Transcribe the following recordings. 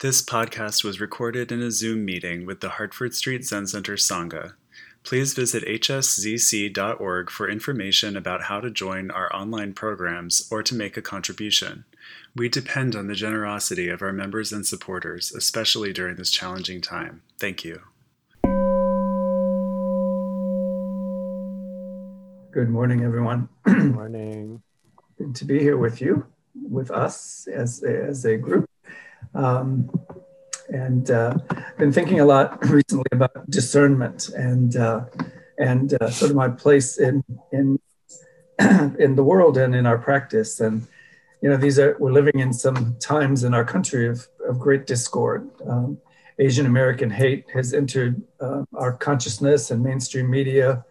This podcast was recorded in a Zoom meeting with the Hartford Street Zen Center Sangha. Please visit hszc.org for information about how to join our online programs or to make a contribution. We depend on the generosity of our members and supporters, especially during this challenging time. Thank you. Good morning, everyone. Good morning. Good to be here with you, with us as, as a group. Um, and uh, been thinking a lot recently about discernment and uh, and uh, sort of my place in in in the world and in our practice. And you know, these are we're living in some times in our country of of great discord. Um, Asian American hate has entered uh, our consciousness and mainstream media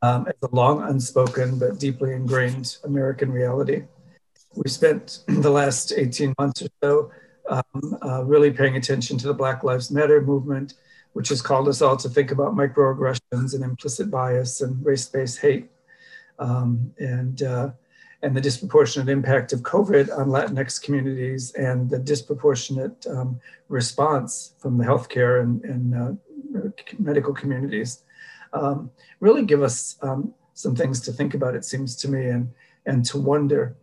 um, as a long unspoken but deeply ingrained American reality. We spent the last 18 months or so um, uh, really paying attention to the Black Lives Matter movement, which has called us all to think about microaggressions and implicit bias and race-based hate, um, and uh, and the disproportionate impact of COVID on Latinx communities and the disproportionate um, response from the healthcare and, and uh, medical communities um, really give us um, some things to think about. It seems to me, and and to wonder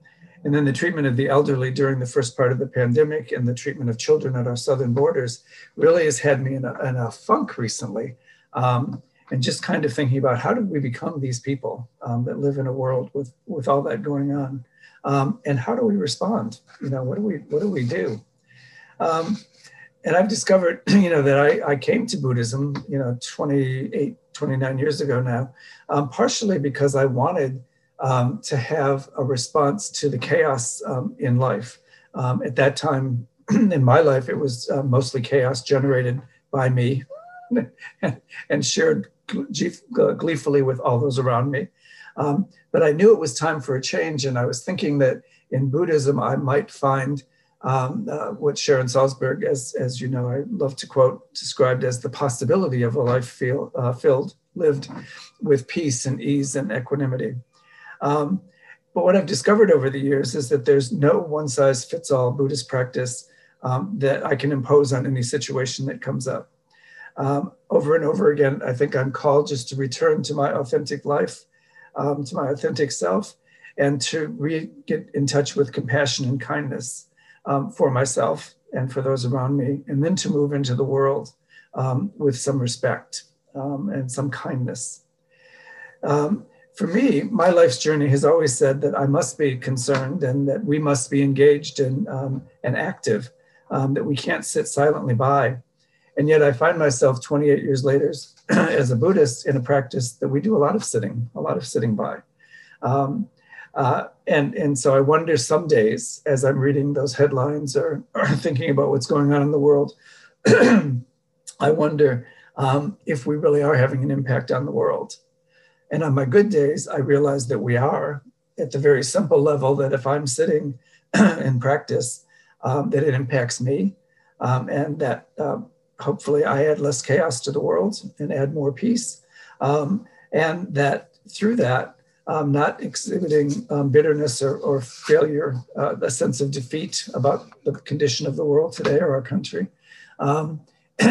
and then the treatment of the elderly during the first part of the pandemic and the treatment of children at our southern borders really has had me in a, in a funk recently. Um, and just kind of thinking about how did we become these people um, that live in a world with, with all that going on? Um, and how do we respond? You know, what do we, what do we do? Um, and I've discovered, you know, that I, I came to Buddhism, you know, 28, 29 years ago now, um, partially because I wanted um, to have a response to the chaos um, in life. Um, at that time in my life, it was uh, mostly chaos generated by me and, shared gleefully with all those around me. Um, but I knew it was time for a change, and I was thinking that in Buddhism, I might find um, uh, what Sharon Salzberg, as, as you know, I love to quote, described as the possibility of a life feel, uh, filled, lived with peace and ease and equanimity. Um, but what I've discovered over the years is that there's no one size fits all Buddhist practice um, that I can impose on any situation that comes up. Um, over and over again, I think I'm called just to return to my authentic life, um, to my authentic self, and to re- get in touch with compassion and kindness um, for myself and for those around me, and then to move into the world um, with some respect and some kindness. Um, for me, my life's journey has always said that I must be concerned and that we must be engaged and, um, and active, um, that we can't sit silently by. And yet I find myself 28 years later as a Buddhist in a practice that we do a lot of sitting, a lot of sitting by. Um, uh, and, and so I wonder some days as I'm reading those headlines or, or thinking about what's going on in the world, I wonder um, if we really are having an impact on the world. And on my good days, I realize that we are at the very simple level that if I'm sitting in practice, um, that it impacts me um, and that um, hopefully I add less chaos to the world and add more peace. Um, and that through that, um, not exhibiting um, bitterness or, or failure, uh, a sense of defeat about the condition of the world today or our country, and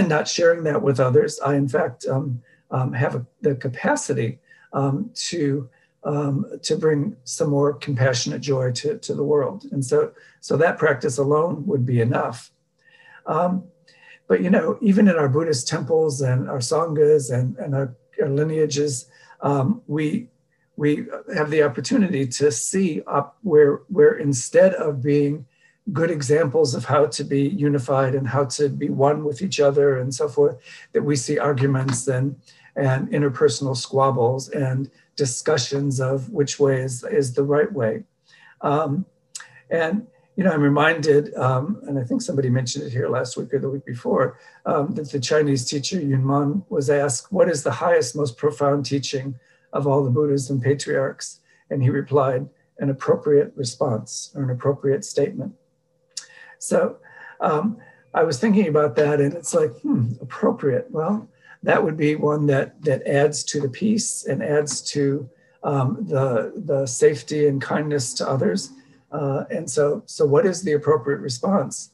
not sharing that with others. I, in fact, have a, the capacity um, to um, to bring some more compassionate joy to, to the world. And so, so that practice alone would be enough. Um, but you know, even in our Buddhist temples and our sanghas and, and our, our lineages, um, we we have the opportunity to see up where where instead of being good examples of how to be unified and how to be one with each other and so forth, that we see arguments and and interpersonal squabbles and discussions of which way is, is the right way. Um, and, you know, I'm reminded, um, and I think somebody mentioned it here last week or the week before, um, that the Chinese teacher Yunmen was asked, What is the highest, most profound teaching of all the Buddhas and patriarchs? And he replied, An appropriate response or an appropriate statement. So um, I was thinking about that, and it's like, hmm, appropriate. Well, that would be one that that adds to the peace and adds to um, the the safety and kindness to others. Uh, and so, so what is the appropriate response?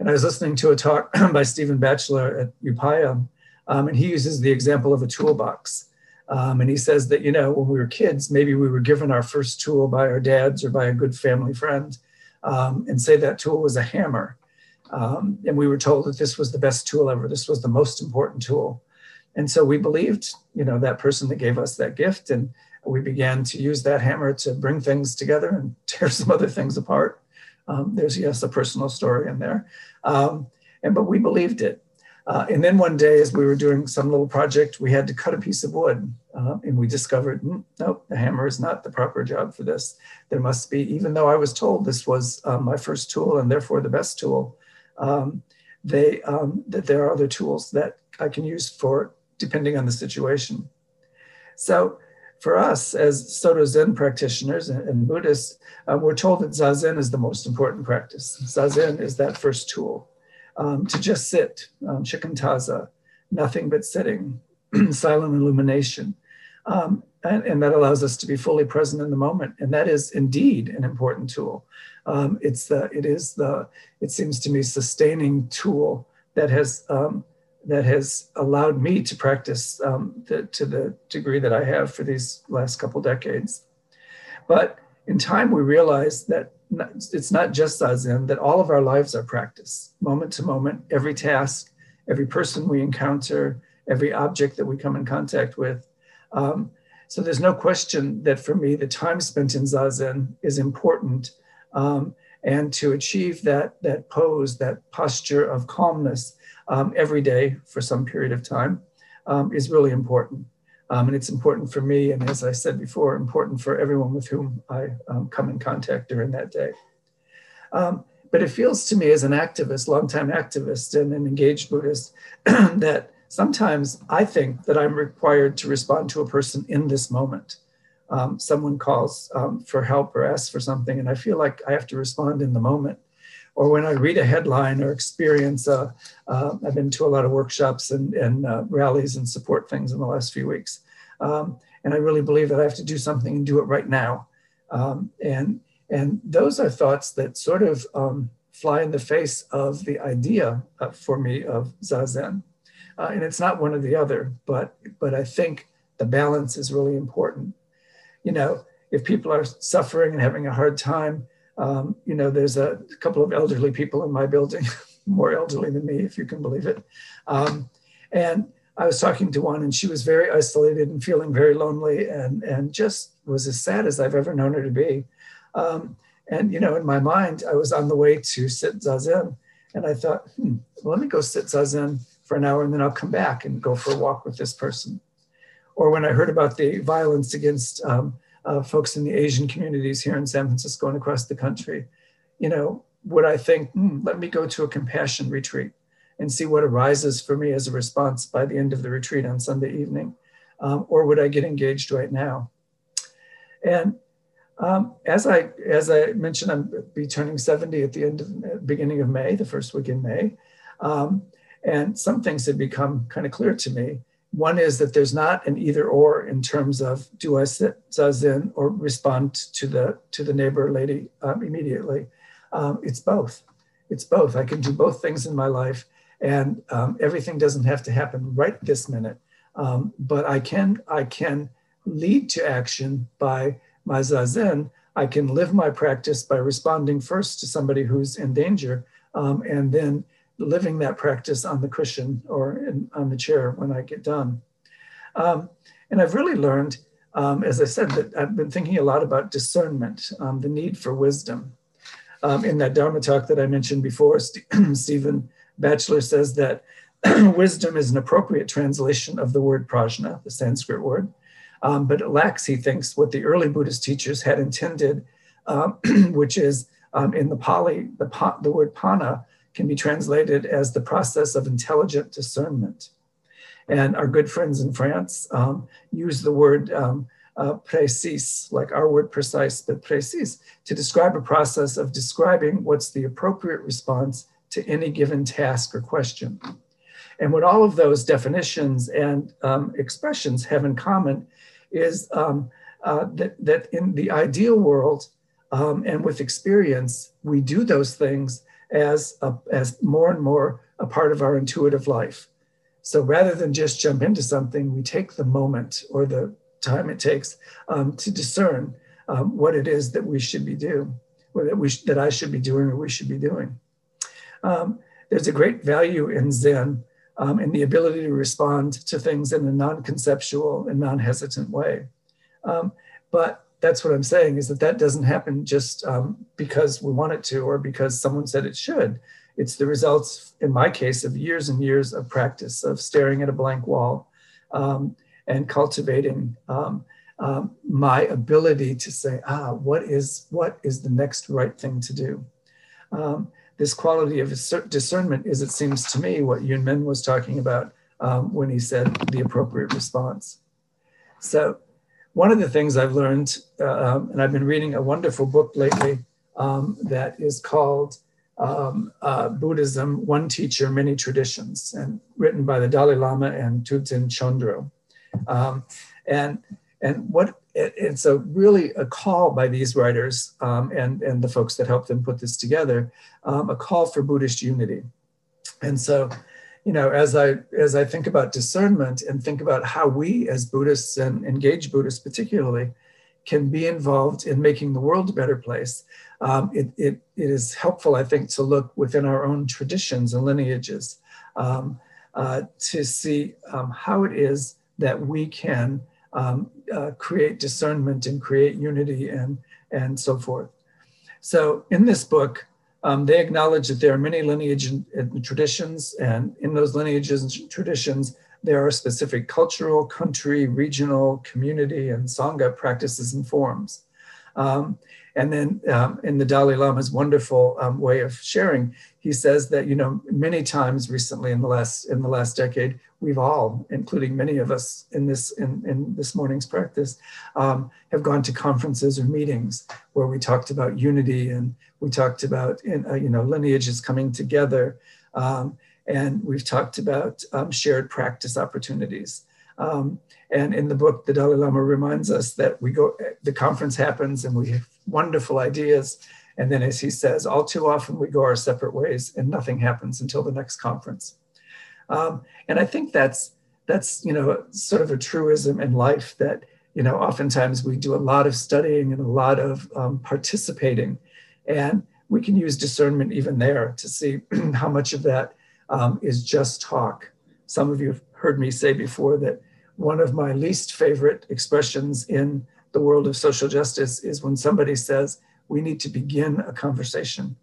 and I was listening to a talk by Stephen Batchelor at Upaya, um, and he uses the example of a toolbox. Um, and he says that, you know, when we were kids, maybe we were given our first tool by our dads or by a good family friend, um, and say that tool was a hammer. Um, and we were told that this was the best tool ever, this was the most important tool. And so we believed, you know, that person that gave us that gift. And we began to use that hammer to bring things together and tear some other things apart. Um, there's, yes, a personal story in there. Um, and but we believed it. Uh, and then one day, as we were doing some little project, we had to cut a piece of wood, uh, and we discovered, mm, nope, the hammer is not the proper job for this. There must be, even though I was told this was uh, my first tool and therefore the best tool, um, they um, that there are other tools that I can use for depending on the situation. So for us as Soto Zen practitioners and, Buddhists, uh, we're told that Zazen is the most important practice. Zazen is that first tool um, to just sit, um, shikantaza, nothing but sitting, silent illumination. Um, and, and, that allows us to be fully present in the moment. And that is indeed an important tool. Um, it's the, it is the, it seems to me, sustaining tool that has um, that has allowed me to practice um, the, to the degree that I have for these last couple decades. But in time, we realize that it's not just Zazen, that all of our lives are practice, moment to moment, every task, every person we encounter, every object that we come in contact with. Um, so there's no question that for me, the time spent in Zazen is important. Um, and to achieve that, that pose, that posture of calmness, um, every day for some period of time um, is really important. Um, and it's important for me, and as I said before, important for everyone with whom I um, come in contact during that day. Um, but it feels to me as an activist, longtime activist and an engaged Buddhist, that sometimes I think that I'm required to respond to a person in this moment. Um, someone calls um, for help or asks for something, and I feel like I have to respond in the moment or when I read a headline or experience, uh, uh, I've been to a lot of workshops and, and uh, rallies and support things in the last few weeks. Um, and I really believe that I have to do something and do it right now. Um, and, and those are thoughts that sort of um, fly in the face of the idea uh, for me of Zazen. Uh, and it's not one or the other, but, but I think the balance is really important. You know, if people are suffering and having a hard time, um, you know, there's a couple of elderly people in my building, more elderly than me, if you can believe it. Um, and I was talking to one, and she was very isolated and feeling very lonely, and and just was as sad as I've ever known her to be. Um, and you know, in my mind, I was on the way to sit zazen, and I thought, hmm, well, let me go sit zazen for an hour, and then I'll come back and go for a walk with this person. Or when I heard about the violence against um, uh, folks in the Asian communities here in San Francisco and across the country, you know, would I think, hmm, let me go to a compassion retreat and see what arises for me as a response by the end of the retreat on Sunday evening? Um, or would I get engaged right now? And um, as I as I mentioned, I'm be turning 70 at the end of beginning of May, the first week in May, um, and some things had become kind of clear to me. One is that there's not an either or in terms of do I sit zazen or respond to the to the neighbor lady um, immediately. Um, it's both. It's both. I can do both things in my life, and um, everything doesn't have to happen right this minute. Um, but I can I can lead to action by my zazen. I can live my practice by responding first to somebody who's in danger, um, and then living that practice on the cushion or in, on the chair when I get done. Um, and I've really learned, um, as I said, that I've been thinking a lot about discernment, um, the need for wisdom. Um, in that Dharma talk that I mentioned before, St- Stephen Batchelor says that wisdom is an appropriate translation of the word prajna, the Sanskrit word, um, but it lacks, he thinks, what the early Buddhist teachers had intended, uh, which is in the Pali, the, the word panna can be translated as the process of intelligent discernment. And our good friends in France um, use the word um, uh, précis, like our word precise, but précis, to describe a process of describing what's the appropriate response to any given task or question. And what all of those definitions and um, expressions have in common is um, uh, that, that in the ideal world um, and with experience, we do those things as, a, as more and more a part of our intuitive life. So rather than just jump into something, we take the moment or the time it takes um, to discern um, what it is that we should be doing, or that we sh- that I should be doing, or we should be doing. Um, there's a great value in Zen um, in the ability to respond to things in a non-conceptual and non-hesitant way. Um, but that's what I'm saying is that that doesn't happen just um, because we want it to or because someone said it should. It's the results, in my case, of years and years of practice of staring at a blank wall um, and cultivating um, um, my ability to say, ah, what is what is the next right thing to do? Um, this quality of discernment is, it seems to me, what Yunmen was talking about um, when he said the appropriate response. So, one of the things I've learned, uh, and I've been reading a wonderful book lately um, that is called um, uh, Buddhism One Teacher, Many Traditions, and written by the Dalai Lama and Thubten Chodron. Um, and and what it, it's a really a call by these writers um, and and the folks that helped them put this together, um, a call for Buddhist unity. And so, you know, as I as I think about discernment and think about how we as Buddhists and engaged Buddhists particularly can be involved in making the world a better place, um, it, it, it is helpful, I think, to look within our own traditions and lineages um, uh, to see um, how it is that we can um, uh, create discernment and create unity and, and so forth. So in this book, um, they acknowledge that there are many lineage and, and, traditions, and in those lineages and traditions, there are specific cultural, country, regional, community, and Sangha practices and forms. Um, and then um, in the Dalai Lama's wonderful um, way of sharing, he says that you know many times recently in the last in the last decade, we've all, including many of us in this in, in this morning's practice, um, have gone to conferences or meetings where we talked about unity and we talked about in, uh, you know lineages coming together, um, and we've talked about um, shared practice opportunities. Um, and in the book, the Dalai Lama reminds us that we go, the conference happens and we have wonderful ideas. And then, as he says, all too often we go our separate ways and nothing happens until the next conference. Um, and I think that's, that's, you know, sort of a truism in life that, you know, oftentimes we do a lot of studying and a lot of um, participating. And we can use discernment even there to see how much of that um, is just talk. Some of you have heard me say before that one of my least favorite expressions in the world of social justice is when somebody says, we need to begin a conversation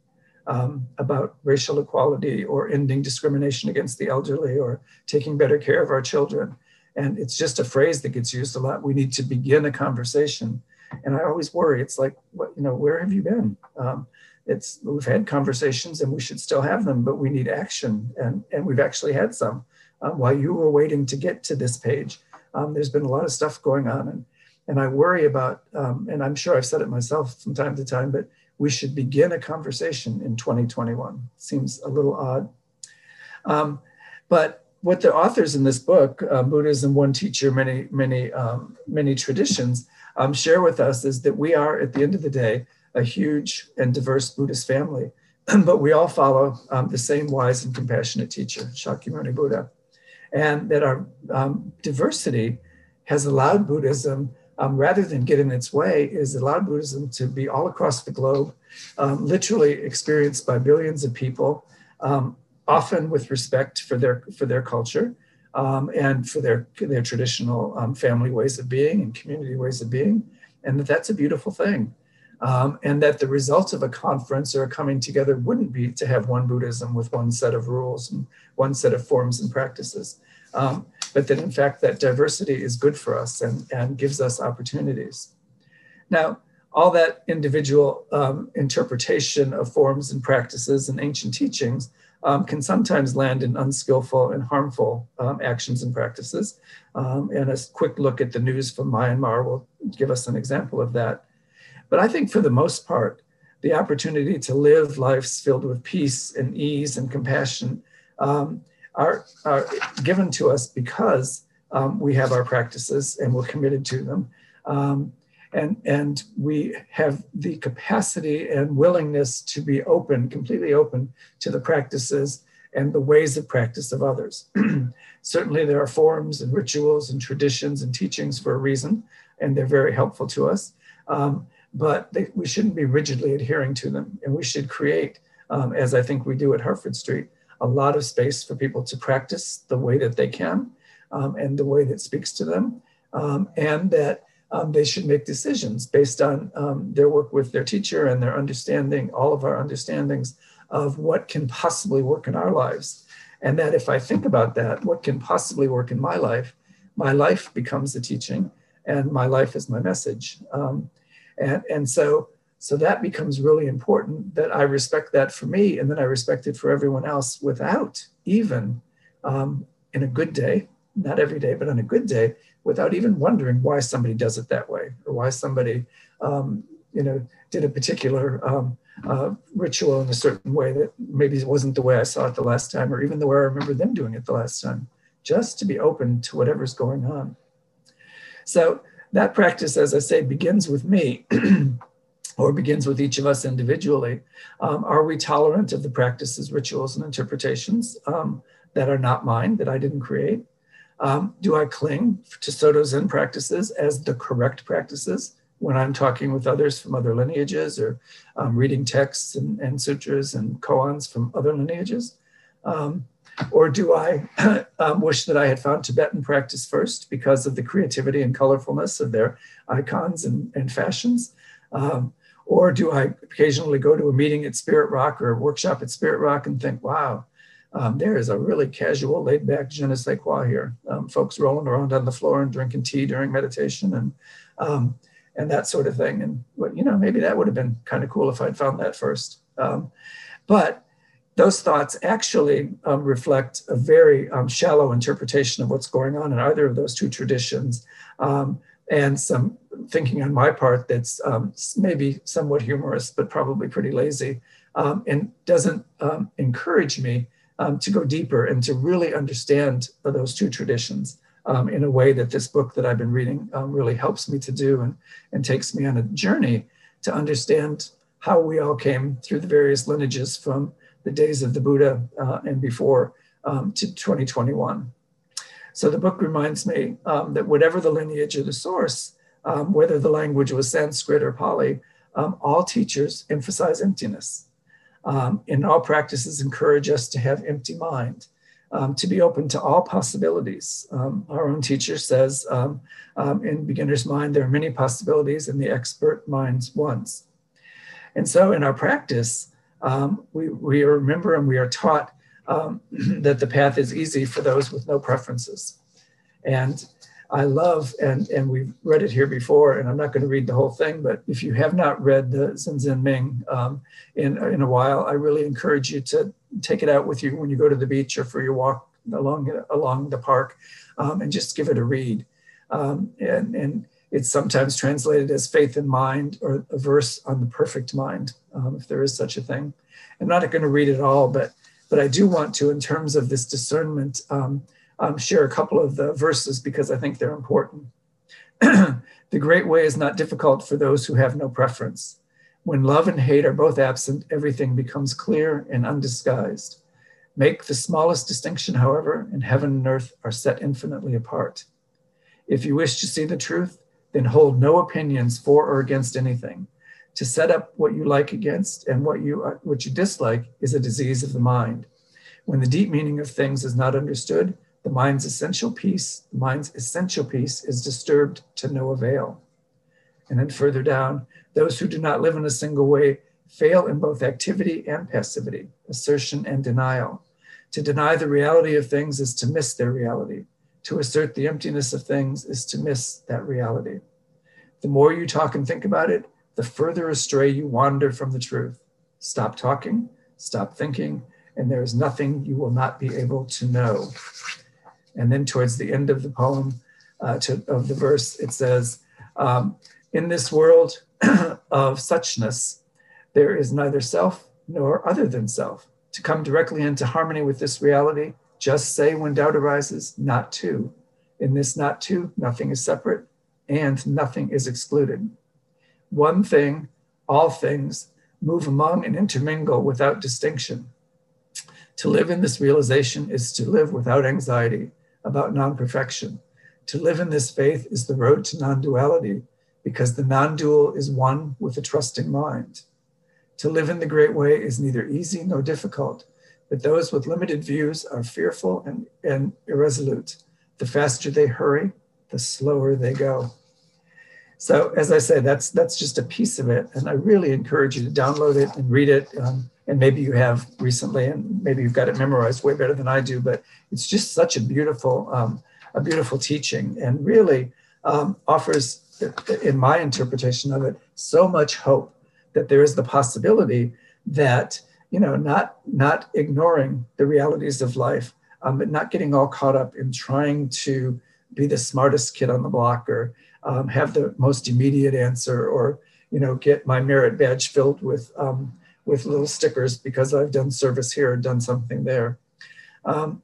um, about racial equality or ending discrimination against the elderly or taking better care of our children. And it's just a phrase that gets used a lot. We need to begin a conversation. And I always worry, it's like, what, you know, where have you been? Um, it's we've had conversations and we should still have them, but we need action. And, and we've actually had some. Um, while you were waiting to get to this page, um, there's been a lot of stuff going on, and and I worry about, um, and I'm sure I've said it myself from time to time, but we should begin a conversation in 2021. Seems a little odd, um, but what the authors in this book, uh, Buddhism, One Teacher, Many Many um, Many Traditions, um, share with us is that we are, at the end of the day, a huge and diverse Buddhist family, but we all follow um, the same wise and compassionate teacher, Shakyamuni Buddha and that our um, diversity has allowed Buddhism, um, rather than get in its way, is allowed Buddhism to be all across the globe, um, literally experienced by billions of people, um, often with respect for their for their culture um, and for their their traditional um, family ways of being and community ways of being, and that that's a beautiful thing. Um, and that the results of a conference or a coming together wouldn't be to have one Buddhism with one set of rules and one set of forms and practices, um, but that in fact that diversity is good for us and, and gives us opportunities. Now, all that individual um, interpretation of forms and practices and ancient teachings um, can sometimes land in unskillful and harmful um, actions and practices. Um, and a quick look at the news from Myanmar will give us an example of that. But I think for the most part, the opportunity to live lives filled with peace and ease and compassion um, are, are given to us because um, we have our practices and we're committed to them. Um, and and we have the capacity and willingness to be open, completely open to the practices and the ways of practice of others. Certainly, there are forms and rituals and traditions and teachings for a reason, and they're very helpful to us. Um, but they, we shouldn't be rigidly adhering to them, and we should create, um, as I think we do at Hartford Street, a lot of space for people to practice the way that they can um, and the way that speaks to them, um, and that um, they should make decisions based on um, their work with their teacher and their understanding, all of our understandings of what can possibly work in our lives. And that if I think about that, what can possibly work in my life, my life becomes the teaching and my life is my message. Um, and, and so, so that becomes really important that I respect that for me and then I respect it for everyone else without even um, in a good day, not every day, but on a good day, without even wondering why somebody does it that way or why somebody, um, you know, did a particular um, uh, ritual in a certain way that maybe wasn't the way I saw it the last time, or even the way I remember them doing it the last time, just to be open to whatever's going on. So that practice, as I say, begins with me. or begins with each of us individually. Um, are we tolerant of the practices, rituals, and interpretations um, that are not mine, that I didn't create? Um, do I cling to Soto Zen practices as the correct practices when I'm talking with others from other lineages or um, reading texts and, and, sutras and koans from other lineages? Um, or do I um, wish that I had found Tibetan practice first because of the creativity and colorfulness of their icons and, and fashions? Um, or do I occasionally go to a meeting at Spirit Rock or a workshop at Spirit Rock and think, wow, um, there is a really casual, laid back je ne sais quoi here. Um, folks rolling around on the floor and drinking tea during meditation and um, and that sort of thing. And you know, maybe that would have been kind of cool if I'd found that first. Um, but those thoughts actually um, reflect a very um, shallow interpretation of what's going on in either of those two traditions, and some thinking on my part that's maybe somewhat humorous, but probably pretty lazy. and doesn't encourage me um, to go deeper and to really understand those two traditions um, in a way that this book that I've been reading um, really helps me to do and, and takes me on a journey to understand how we all came through the various lineages from the days of the Buddha uh, and before um, to 2021. So the book reminds me um, that whatever the lineage or the source, um, whether the language was Sanskrit or Pali, all teachers emphasize emptiness um, in all practices encourage us to have empty mind, um, to be open to all possibilities. Um, our own teacher says um, um, in beginner's mind, there are many possibilities, and the expert mind's ones. And so in our practice, um, we, we remember and we are taught um, that the path is easy for those with no preferences. And I love, and, and we've read it here before, and I'm not going to read the whole thing, but if you have not read the Zen Ming um, in, in a while, I really encourage you to take it out with you when you go to the beach or for your walk along, along the park um, and just give it a read. Um, and, and it's sometimes translated as faith in mind or a verse on the perfect mind, um, if there is such a thing. I'm not going to read it all, but but I do want to, in terms of this discernment, um, um, share a couple of the verses because I think they're important. the great way is not difficult for those who have no preference. When love and hate are both absent, everything becomes clear and undisguised. Make the smallest distinction, however, and heaven and earth are set infinitely apart. If you wish to see the truth, then hold no opinions for or against anything. To set up what you like against and what you, uh, what you dislike is a disease of the mind. When the deep meaning of things is not understood, the mind's essential peace, the mind's essential peace is disturbed to no avail. And then further down, those who do not live in a single way fail in both activity and passivity, assertion and denial. To deny the reality of things is to miss their reality. To assert the emptiness of things is to miss that reality. The more you talk and think about it, the further astray you wander from the truth. Stop talking, stop thinking, and there is nothing you will not be able to know. And then towards the end of the poem, uh, to, of the verse, it says, um, In this world of suchness, there is neither self nor other than self. To come directly into harmony with this reality, just say when doubt arises, not two. In this not two, nothing is separate and nothing is excluded. one thing, all things, move among and intermingle without distinction. To live in this realization is to live without anxiety about non perfection. To live in this faith is the road to non duality because the non dual is one with a trusting mind. To live in the great way is neither easy nor difficult, but those with limited views are fearful and, and irresolute. The faster they hurry, the slower they go. So, as I say, that's that's just a piece of it, and I really encourage you to download it and read it. Um, and maybe you have recently, and maybe you've got it memorized way better than I do. But it's just such a beautiful, um, a beautiful teaching, and really um, offers, in my interpretation of it, so much hope that there is the possibility that you know, not not ignoring the realities of life, um, but not getting all caught up in trying to be the smartest kid on the block or um, have the most immediate answer or you know get my merit badge filled with um, with little stickers because I've done service here and done something there. Um,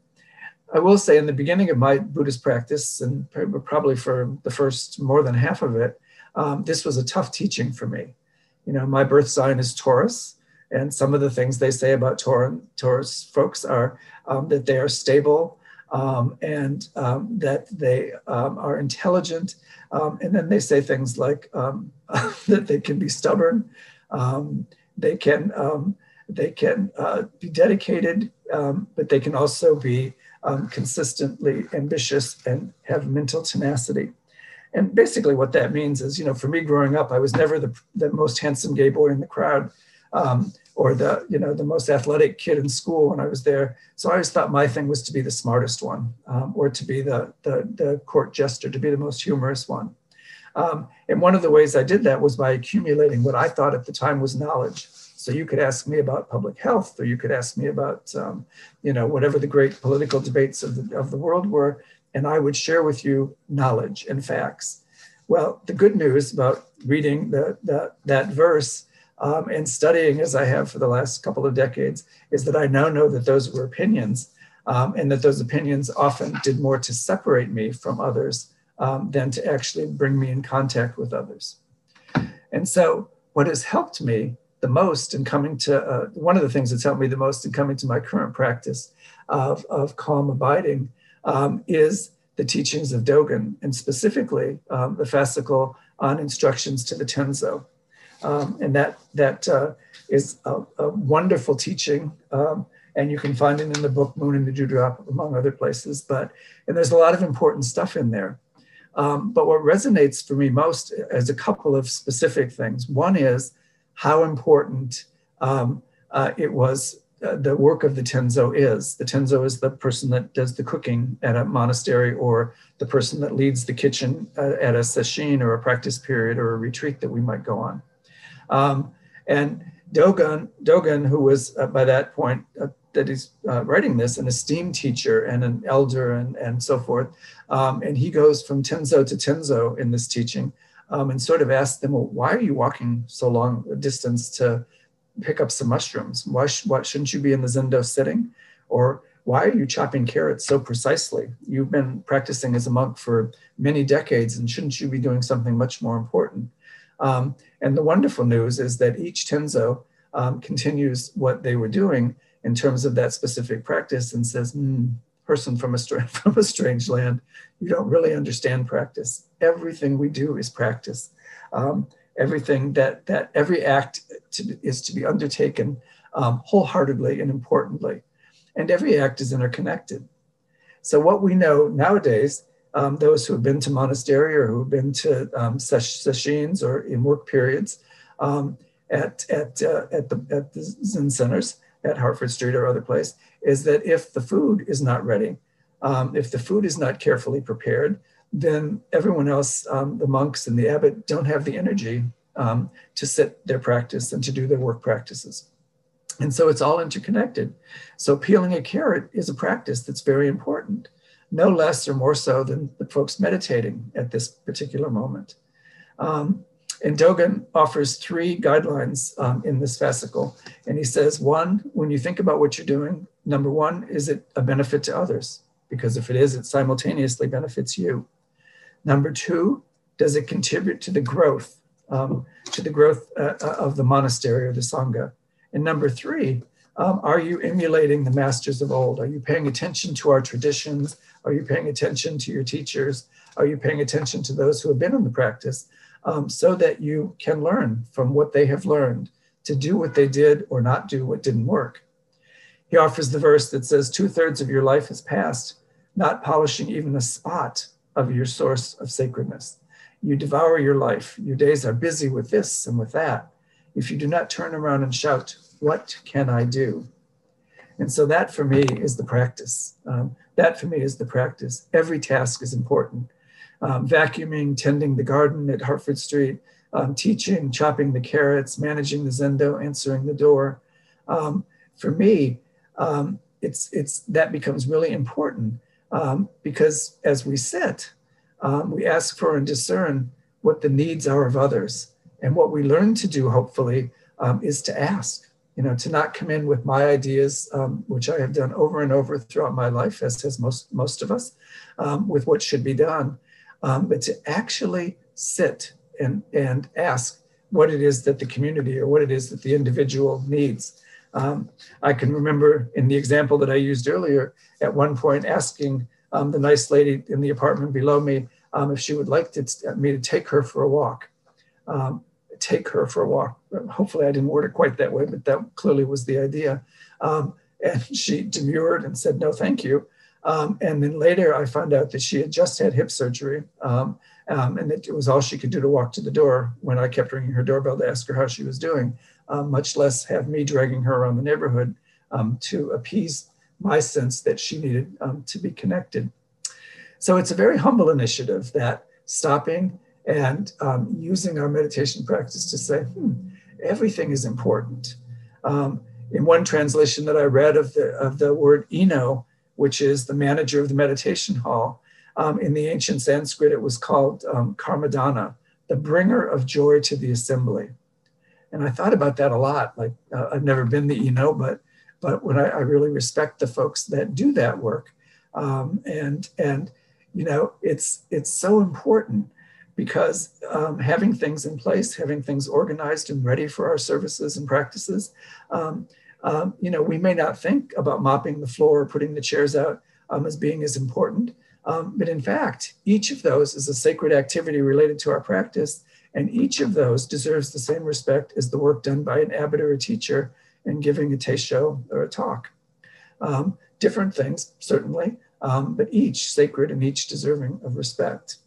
I will say in the beginning of my Buddhist practice, and probably for the first more than half of it, um, this was a tough teaching for me. You know, my birth sign is Taurus, and some of the things they say about Taurus folks are um, that they are stable, um, and um, that they um, are intelligent. Um, and then they say things like um, that they can be stubborn, they can they can uh, be dedicated, but they can also be consistently ambitious and have mental tenacity. And basically, what that means is, you know, for me growing up, I was never the, the most handsome gay boy in the crowd. Um, or the you know the most athletic kid in school when I was there. So I always thought my thing was to be the smartest one, um, or to be the, the, the court jester, to be the most humorous one. Um, and one of the ways I did that was by accumulating what I thought at the time was knowledge. So you could ask me about public health, or you could ask me about um, you know whatever the great political debates of the of the world were, and I would share with you knowledge and facts. Well, the good news about reading the, the that verse um, and studying as I have for the last couple of decades is that I now know that those were opinions um, and that those opinions often did more to separate me from others um, than to actually bring me in contact with others. And so, what has helped me the most in coming to uh, one of the things that's helped me the most in coming to my current practice of, of calm abiding um, is the teachings of Dogen, and specifically um, the fascicle on instructions to the Tenzo. Um, and that that uh, is a, a, wonderful teaching. Um, and you can find it in the book Moon and the Dewdrop, among other places. But and there's a lot of important stuff in there. Um, but what resonates for me most is a couple of specific things. One is how important um, uh, it was uh, the work of the tenzo is. The tenzo is the person that does the cooking at a monastery or the person that leads the kitchen uh, at a sesshin or a practice period or a retreat that we might go on. Um, and Dogen, Dogen, who was uh, by that point uh, that he's uh, writing this, an esteemed teacher and an elder and, and so forth. Um, and he goes from Tenzo to Tenzo in this teaching um, and sort of asks them, well, why are you walking so long a distance to pick up some mushrooms? Why, sh- why shouldn't you be in the Zendo sitting? Or why are you chopping carrots so precisely? You've been practicing as a monk for many decades, and shouldn't you be doing something much more important? Um, and the wonderful news is that each Tenzo um, continues what they were doing in terms of that specific practice and says, mm, person from a, from a strange land, you don't really understand practice. Everything we do is practice. Um, everything that, that every act to, is to be undertaken um, wholeheartedly and importantly. And every act is interconnected. So what we know nowadays um, those who have been to monastery or who have been to um, sessions or in work periods um, at, at, uh, at, the, at the Zen centers at Hartford Street or other place is that if the food is not ready, um, if the food is not carefully prepared, then everyone else, um, the monks and the abbot, don't have the energy um, to sit their practice and to do their work practices. And so it's all interconnected. So peeling a carrot is a practice that's very important no less or more so than the folks meditating at this particular moment. Um, and Dogen offers three guidelines um, in this fascicle. And he says, one, when you think about what you're doing, number one, is it a benefit to others? Because if it is, it simultaneously benefits you. Number two, does it contribute to the growth um, to the growth uh, uh, of the monastery or the Sangha. And number three, um, are you emulating the masters of old? Are you paying attention to our traditions? Are you paying attention to your teachers? Are you paying attention to those who have been in the practice um, so that you can learn from what they have learned to do what they did or not do what didn't work? He offers the verse that says, Two thirds of your life has passed, not polishing even a spot of your source of sacredness. You devour your life. Your days are busy with this and with that. If you do not turn around and shout, What can I do? And so that for me is the practice. Um, that for me is the practice. Every task is important. Um, vacuuming, tending the garden at Hartford Street, um, teaching, chopping the carrots, managing the zendo, answering the door. Um, for me, um, it's, it's, that becomes really important um, because as we sit, we ask for and discern what the needs are of others. And what we learn to do, hopefully, is to ask, you know, to not come in with my ideas, um, which I have done over and over throughout my life, as has most, most of us, um, with what should be done, um, but to actually sit and, and ask what it is that the community or what it is that the individual needs. Um, I can remember in the example that I used earlier, at one point asking um, the nice lady in the apartment below me um, if she would like to, me to take her for a walk. Um, take her for a walk. Hopefully, I didn't word it quite that way, but that clearly was the idea. Um, and she demurred and said, no, thank you. Um, and then later, I found out that she had just had hip surgery. Um, and that it was all she could do to walk to the door when I kept ringing her doorbell to ask her how she was doing, um, much less have me dragging her around the neighborhood um, to appease my sense that she needed um, to be connected. So it's a very humble initiative that stopping and um, using our meditation practice to say, hmm, everything is important. Um, in one translation that I read of the, of the word Ino, which is the manager of the meditation hall, um, in the ancient Sanskrit, it was called um, Karmadana, the bringer of joy to the assembly. And I thought about that a lot. Like, uh, I've never been the Ino, but but when I, I really respect the folks that do that work. Um, and and you know it's it's so important because um, having things in place, having things organized and ready for our services and practices, um, um, you know, we may not think about mopping the floor or putting the chairs out um, as being as important. Um, but in fact, each of those is a sacred activity related to our practice. And each of those deserves the same respect as the work done by an abbot or a teacher and giving a teisho or a talk. Um, different things, certainly, but each sacred and each deserving of respect.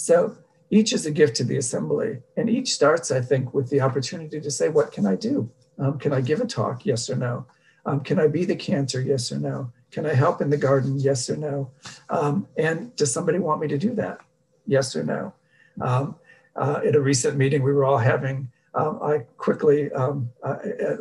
So each is a gift to the assembly, and each starts, I think, with the opportunity to say, What can I do? Um, can I give a talk? Yes or no? Um, can I be the cantor? Yes or no? Can I help in the garden? Yes or no? Um, and does somebody want me to do that? Yes or no? Um, uh, at a recent meeting, we were all having um, I quickly um, I,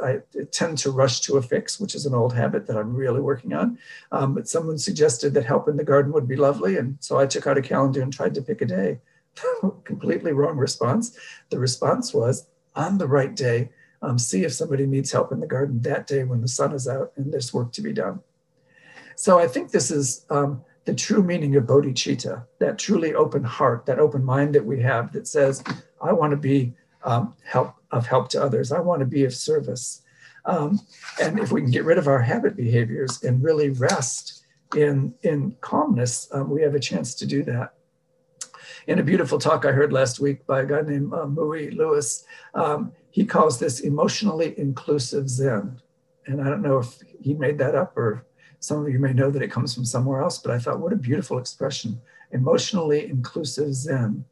I, tend to rush to a fix, which is an old habit that I'm really working on. Um, but someone suggested that help in the garden would be lovely, and so I took out a calendar and tried to pick a day. Completely wrong response. The response was on the right day. Um, see if somebody needs help in the garden that day when the sun is out and there's work to be done. So I think this is um, the true meaning of bodhicitta, that truly open heart, that open mind that we have that says, I want to be um, help of help to others. I want to be of service. Um, and if we can get rid of our habit behaviors and really rest in, in calmness, um, we have a chance to do that. In a beautiful talk I heard last week by a guy named uh, Mui Lewis, um, he calls this emotionally inclusive Zen. And I don't know if he made that up or some of you may know that it comes from somewhere else, but I thought, what a beautiful expression emotionally inclusive Zen.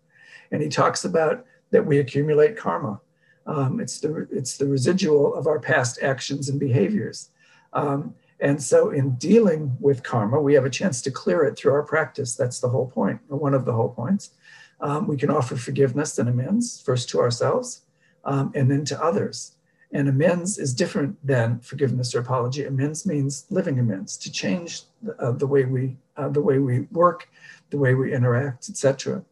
And he talks about that we accumulate karma. Um, it's, the, it's the residual of our past actions and behaviors. Um, and so, in dealing with karma, we have a chance to clear it through our practice. That's the whole point, or one of the whole points. Um, we can offer forgiveness and amends, first to ourselves um, and then to others. And amends is different than forgiveness or apology. Amends means living amends, to change the, uh, the way we uh, the way we work, the way we interact, etc.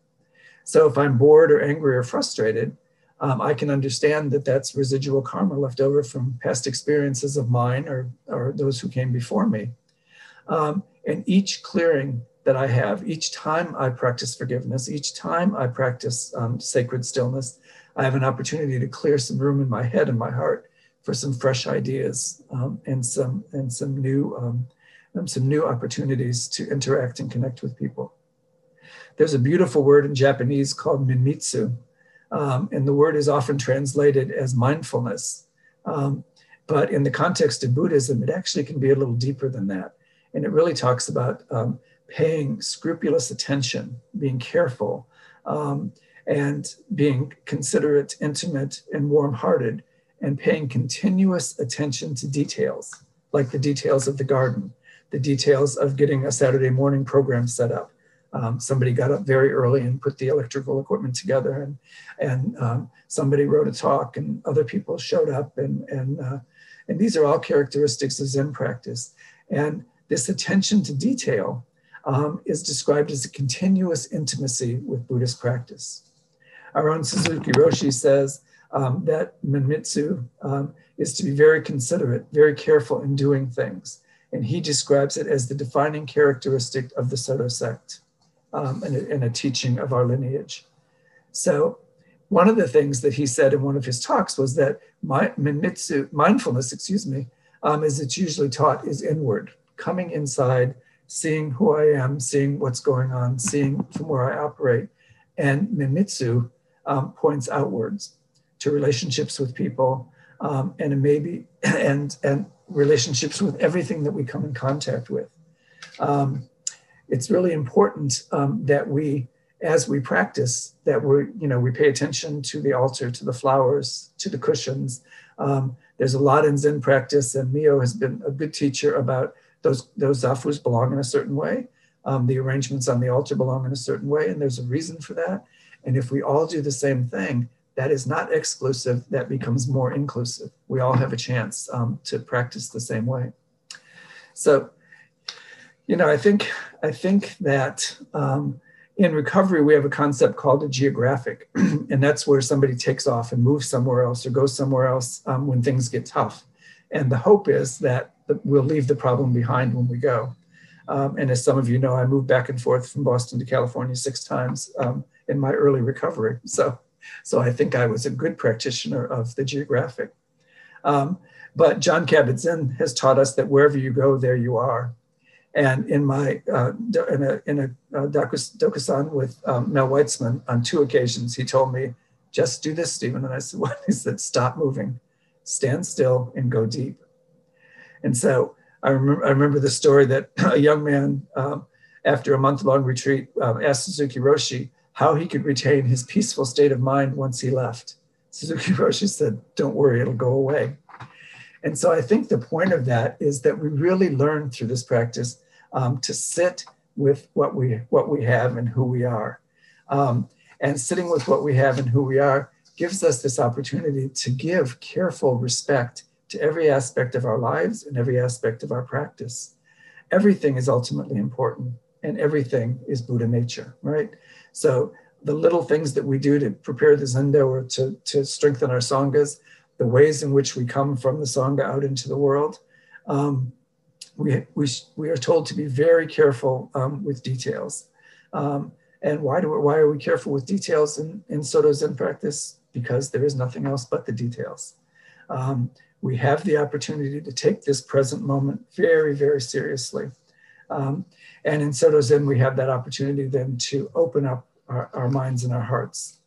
So if I'm bored or angry or frustrated, um, I can understand that that's residual karma left over from past experiences of mine or, or those who came before me. Um, and each clearing that I have, each time I practice forgiveness, each time I practice um, sacred stillness, I have an opportunity to clear some room in my head and my heart for some fresh ideas um, and some and some new um, some new opportunities to interact and connect with people. There's a beautiful word in Japanese called menmitsu, um, and the word is often translated as mindfulness. Um, but in the context of Buddhism, it actually can be a little deeper than that. And it really talks about um, paying scrupulous attention, being careful, um, and being considerate, intimate, and warm hearted, and paying continuous attention to details, like the details of the garden, the details of getting a Saturday morning program set up. Um, somebody got up very early and put the electrical equipment together, and and um, somebody wrote a talk, and other people showed up, and and uh, and these are all characteristics of Zen practice. And this attention to detail um, is described as a continuous intimacy with Buddhist practice. Our own Suzuki Roshi says um, that Menmitsu um, is to be very considerate, very careful in doing things. And he describes it as the defining characteristic of the Soto sect um, and, a, and, a, teaching of our lineage. So, one of the things that he said in one of his talks was that my, Menmitsu, mindfulness, excuse me, um, as it's usually taught, is inward, coming inside, seeing who I am, seeing what's going on, seeing from where I operate. And Menmitsu um, points outwards to relationships with people um, and maybe and and relationships with everything that we come in contact with. Um, it's really important um, that we, as we practice, that we you know we pay attention to the altar, to the flowers, to the cushions. Um, there's a lot in Zen practice, and Mio has been a good teacher about those those zafus belong in a certain way. Um, the arrangements on the altar belong in a certain way, and there's a reason for that. And if we all do the same thing, that is not exclusive, that becomes more inclusive. We all have a chance um, to practice the same way. So, you know, I think I think that um, in recovery we have a concept called a geographic, and that's where somebody takes off and moves somewhere else or goes somewhere else um, when things get tough. And the hope is that we'll leave the problem behind when we go. Um, and as some of you know, I moved back and forth from Boston to California six times um, in my early recovery. So, so I think I was a good practitioner of the geographic. Um, but Jon Kabat-Zinn has taught us that wherever you go, there you are. And in my uh, in a in a uh, dokusan with um, Mel Weitsman on two occasions, he told me, "Just do this, Stephen." And I said, "What?" He said, "Stop moving, stand still, and go deep." And so I remember I remember the story that a young man, um, after a month long retreat, um, asked Suzuki Roshi, how he could retain his peaceful state of mind once he left. Suzuki Roshi said, Don't worry, it'll go away. And so I think the point of that is that we really learn through this practice um, to sit with what we what we have and who we are. Um, and sitting with what we have and who we are gives us this opportunity to give careful respect to every aspect of our lives and every aspect of our practice. Everything is ultimately important and everything is Buddha nature, right? So the little things that we do to prepare the zendo or to, to strengthen our sanghas, the ways in which we come from the sangha out into the world, um, we, we, we are told to be very careful um, with details. Um, and why, do, why are we careful with details in, in Soto Zen practice? Because there is nothing else but the details. Um, we have the opportunity to take this present moment very, very seriously. Um, and in Soto Zen, we have that opportunity then to open up our, our minds and our hearts.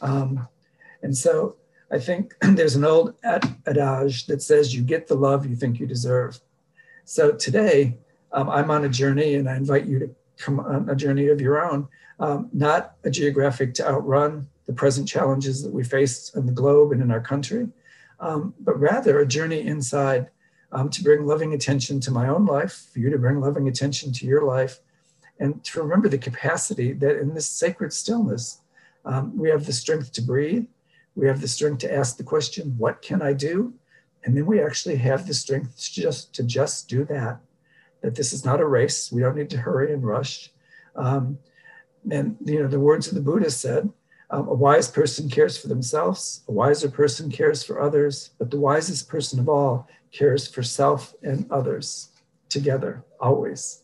Um, and so I think there's an old adage that says, you get the love you think you deserve. So today, um, I'm on a journey and I invite you to come on a journey of your own, um, not a geographic to outrun the present challenges that we face in the globe and in our country, um, but rather a journey inside um, to bring loving attention to my own life, for you to bring loving attention to your life, and to remember the capacity that in this sacred stillness, um, we have the strength to breathe, we have the strength to ask the question, What can I do? And then we actually have the strength to just, to just do that. That this is not a race, we don't need to hurry and rush. Um, and you know, the words of the Buddha said, um, a wise person cares for themselves, a wiser person cares for others, but the wisest person of all cares for self and others together, always.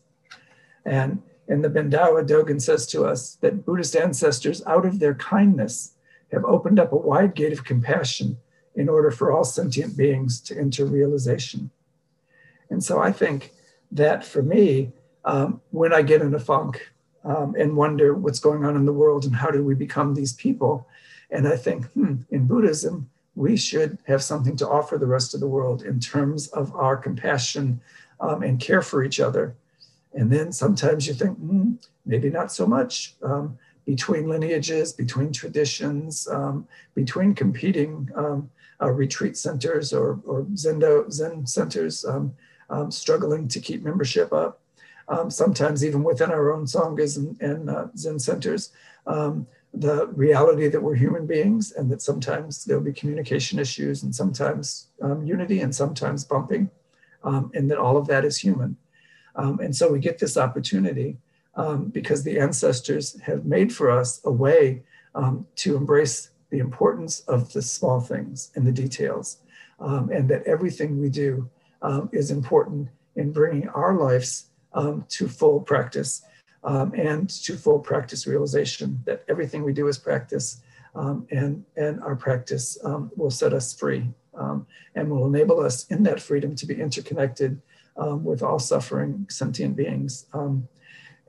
And in the Bendowa, Dogen says to us that Buddhist ancestors, out of their kindness, have opened up a wide gate of compassion in order for all sentient beings to enter realization. And so I think that for me, um, when I get in a funk um, and wonder what's going on in the world and how do we become these people, and I think hmm, in Buddhism, we should have something to offer the rest of the world in terms of our compassion um, and care for each other. And then sometimes you think, hmm, maybe not so much. Um, between lineages, between traditions, um, between competing um, uh, retreat centers or, or Zendo, Zen centers um, um, struggling to keep membership up. Um, sometimes even within our own sanghas and, and uh, Zen centers, um, the reality that we're human beings and that sometimes there'll be communication issues and sometimes um, unity and sometimes bumping, and that all of that is human. and so we get this opportunity um, because the ancestors have made for us a way um, to embrace the importance of the small things and the details, um, and that everything we do um, is important in bringing our lives um, to full practice um, and to full practice realization that everything we do is practice. and, and our practice will set us free and will enable us in that freedom to be interconnected with all suffering sentient beings. Um,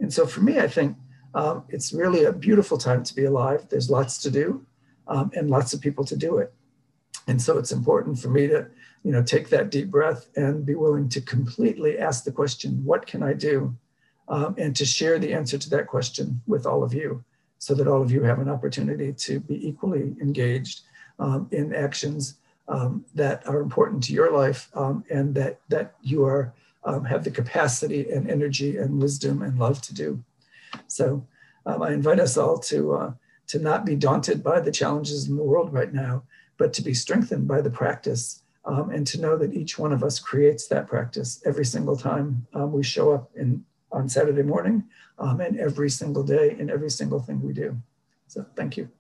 and so for me, I think um, it's really a beautiful time to be alive. There's lots to do um, and lots of people to do it. And so it's important for me to, you know, take that deep breath and be willing to completely ask the question, what can I do? Um, and to share the answer to that question with all of you so that all of you have an opportunity to be equally engaged um, in actions um, that are important to your life um, and that, that you are um, have the capacity and energy and wisdom and love to do. So um, I invite us all to, uh, to not be daunted by the challenges in the world right now, but to be strengthened by the practice um, and to know that each one of us creates that practice every single time um, we show up in, on Saturday morning um, and every single day in every single thing we do. So thank you.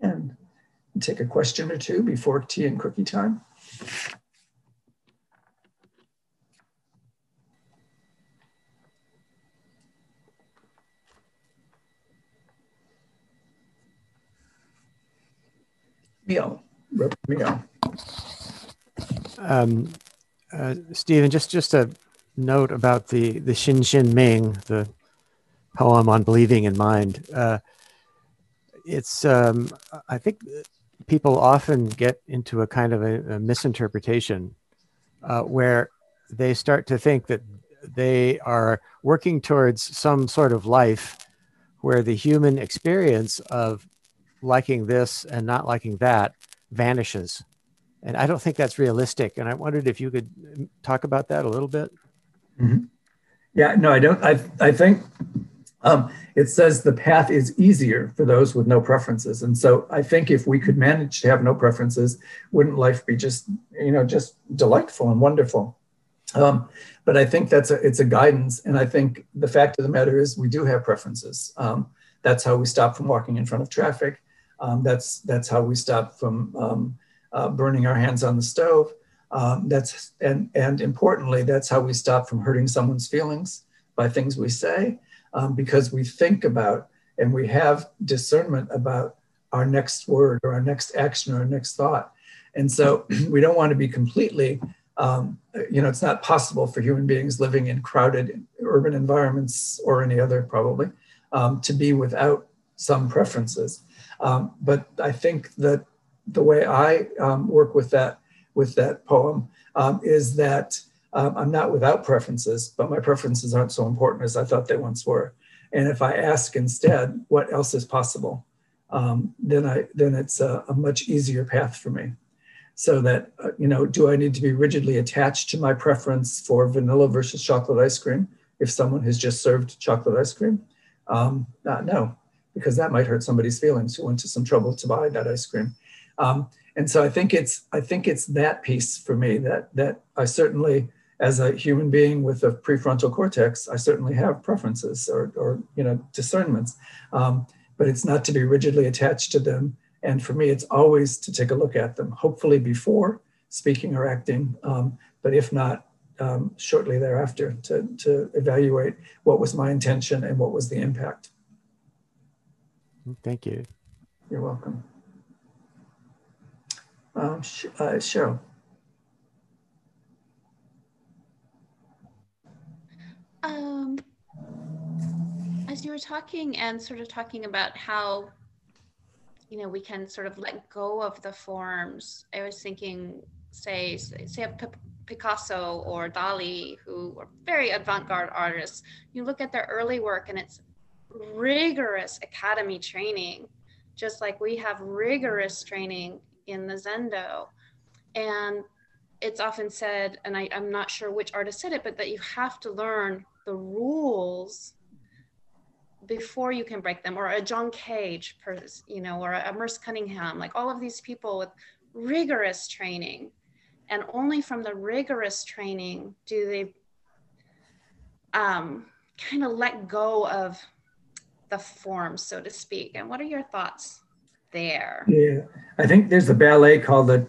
And take a question or two before tea and cookie time. Neil, Neil. Um, uh, Stephen, just just a note about the the Xin Xin Ming, the poem on believing in mind. Uh, it's um, I think people often get into a kind of a, a misinterpretation uh, where they start to think that they are working towards some sort of life where the human experience of liking this and not liking that vanishes. And I don't think that's realistic. And I wondered if you could talk about that a little bit. Mm-hmm. Yeah, no, I don't. I, I think um, it says the path is easier for those with no preferences. And so I think if we could manage to have no preferences, wouldn't life be just, you know, just delightful and wonderful? Um, but I think that's a, it's a guidance. And I think the fact of the matter is we do have preferences. Um, that's how we stop from walking in front of traffic. Um, that's, that's how we stop from um, uh, burning our hands on the stove. Um, that's, and, and importantly, that's how we stop from hurting someone's feelings by things we say um, because we think about and we have discernment about our next word or our next action or our next thought. And so we don't want to be completely, um, you know, it's not possible for human beings living in crowded urban environments or any other probably um, to be without some preferences. Um, but I think that the way I um, work with that with that poem um, is that um, I'm not without preferences, but my preferences aren't so important as I thought they once were. And if I ask instead, what else is possible, um, then I then it's a, a, much easier path for me. So that uh, you know, do I need to be rigidly attached to my preference for vanilla versus chocolate ice cream if someone has just served chocolate ice cream? Um, uh, no, because that might hurt somebody's feelings who went to some trouble to buy that ice cream. Um, and so I think it's I think it's that piece for me that that I certainly as a human being with a prefrontal cortex, I certainly have preferences or, or you know, discernments, um, but it's not to be rigidly attached to them. And for me, it's always to take a look at them, hopefully before speaking or acting, um, but if not, um, shortly thereafter to, to evaluate what was my intention and what was the impact. Thank you. You're welcome. Um, uh, Cheryl. Um, as you were talking and sort of talking about how, you know, we can sort of let go of the forms, I was thinking, say, say a Picasso or Dali, who are very avant-garde artists. You look at their early work and it's rigorous academy training, just like we have rigorous training in the Zendo. And it's often said, and I, I'm not sure which artist said it, but that you have to learn the rules before you can break them or a john cage you know or a merce cunningham like all of these people with rigorous training and only from the rigorous training do they um, kind of let go of the form so to speak and what are your thoughts there. Yeah, I think there's a ballet called the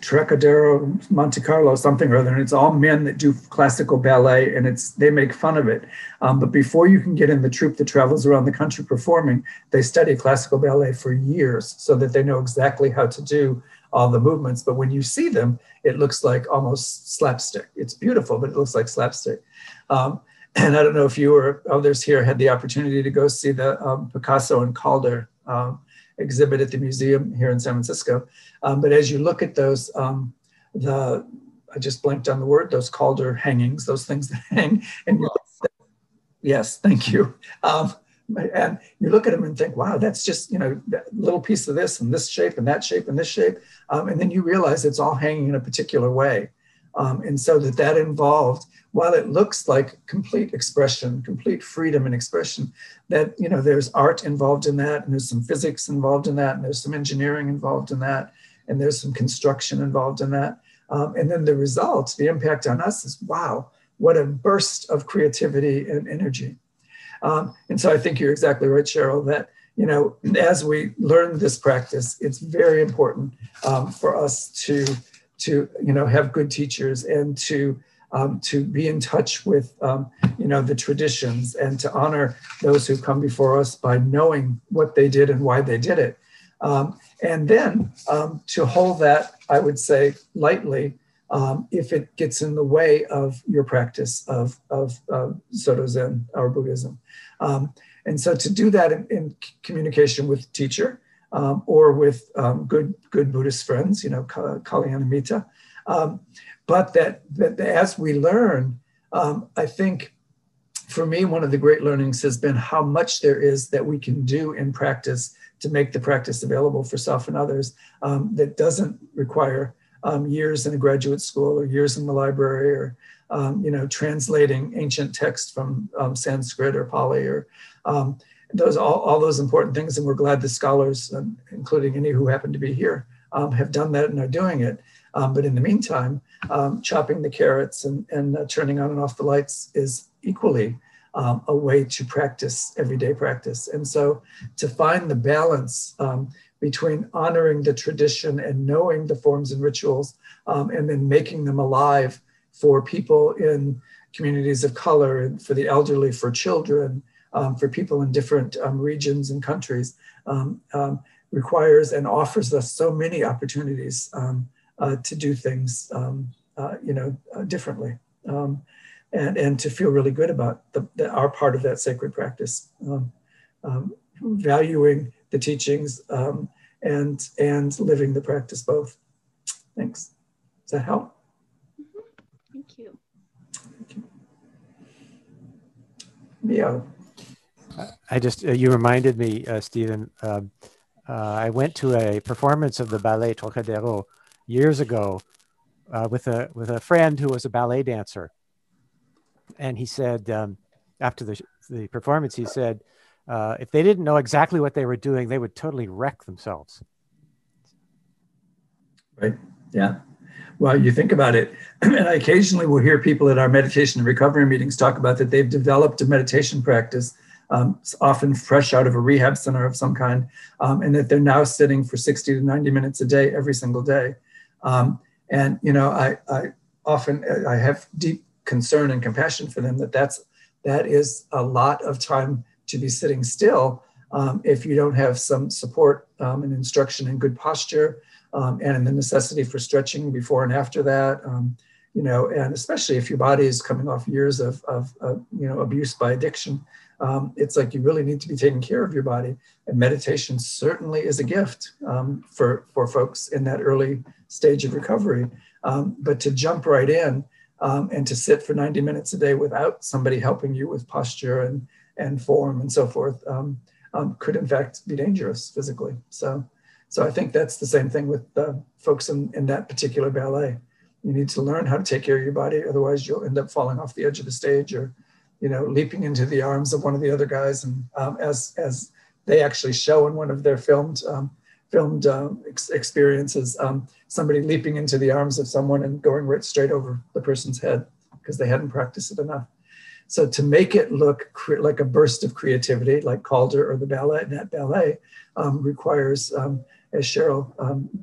Trockadero Monte Carlo, something or other, and it's all men that do classical ballet, and it's they make fun of it. Um, but before you can get in the troupe that travels around the country performing, they study classical ballet for years so that they know exactly how to do all the movements. But when you see them, it looks like almost slapstick. It's beautiful, but it looks like slapstick. Um, and I don't know if you or others here had the opportunity to go see the um, Picasso and Calder um, exhibit at the museum here in San Francisco. Um, but as you look at those, um, the I just blanked on the word, those Calder hangings, those things that hang, and you, yes, thank you. Um, and you look at them and think, wow, that's just you know a little piece of this and this shape and that shape and this shape, um, and then you realize it's all hanging in a particular way. Um, and so that that involved, while it looks like complete expression, complete freedom and expression, that you know there's art involved in that, and there's some physics involved in that, and there's some engineering involved in that, and there's some construction involved in that. Um, and then the result, the impact on us is wow, what a burst of creativity and energy. Um, and so I think you're exactly right, Cheryl, that you know, as we learn this practice, it's very important um, for us to to you know have good teachers and to um, to be in touch with um, you know the traditions and to honor those who come before us by knowing what they did and why they did it. Um, and then um, to hold that i would say lightly um, if it gets in the way of your practice of, of uh, soto zen or buddhism. Um, and so to do that in, in communication with teacher um, or with um, good good Buddhist friends, you know, Kalyanamitta. Um, but that, that as we learn, um, I think for me, one of the great learnings has been how much there is that we can do in practice to make the practice available for self and others um, that doesn't require um, years in a graduate school or years in the library or you know translating ancient text from Sanskrit or Pali or those all, all those important things, and we're glad the scholars, including any who happen to be here, um, have done that and are doing it. Um, but in the meantime, um, chopping the carrots and, and uh, turning on and off the lights is equally um, a way to practice everyday practice. And so to find the balance um, between honoring the tradition and knowing the forms and rituals, um, and then making them alive for people in communities of color and for the elderly, for children, um, for people in different um, regions and countries um, um, requires and offers us so many opportunities um, uh, to do things, uh, you know, uh, differently. and, and to feel really good about the, the, our part of that sacred practice, valuing the teachings and, and living the practice both. Thanks. Does that help? Mm-hmm. Thank you. Thank you. Mio. I just, uh, you reminded me, uh, Stephen. Um, uh, I went to a performance of the Ballet Trockadero years ago uh, with a with a friend who was a ballet dancer, and he said um, after the the performance, he said uh, if they didn't know exactly what they were doing, they would totally wreck themselves. Right. Yeah. Well, you think about it, and I occasionally will hear people at our meditation and recovery meetings talk about that they've developed a meditation practice um, often fresh out of a rehab center of some kind, um, and that they're now sitting for 60 to 90 minutes a day every single day. Um, and you know, I, I often I have deep concern and compassion for them that that's that is a lot of time to be sitting still um, if you don't have some support um, and instruction and good posture um, and the necessity for stretching before and after that you know and especially if your body is coming off years of, of, of you know abuse by addiction um, it's like you really need to be taking care of your body and meditation certainly is a gift um, for for folks in that early stage of recovery but to jump right in um, and to sit for 90 minutes a day without somebody helping you with posture and, and form and so forth um, um, could in fact be dangerous physically. So, so I think that's the same thing with uh, folks in, in that particular ballet. You need to learn how to take care of your body, otherwise you'll end up falling off the edge of the stage or, you know, leaping into the arms of one of the other guys. And um, as as they actually show in one of their filmed um, filmed uh, ex- experiences, um, somebody leaping into the arms of someone and going right straight over the person's head because they hadn't practiced it enough. So to make it look cre- like a burst of creativity, like Calder or the ballet, that ballet, um, requires, um, as Cheryl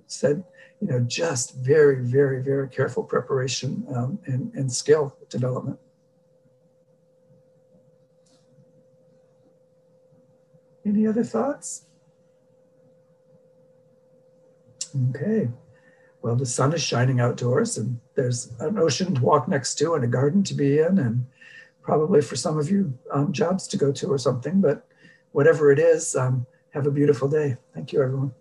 said, you know, just very, very, very careful preparation and, and skill development. Any other thoughts? Okay. Well, the sun is shining outdoors, and there's an ocean to walk next to, and a garden to be in, and probably for some of you, um, jobs to go to or something. But whatever it is, um, have a beautiful day. Thank you, everyone.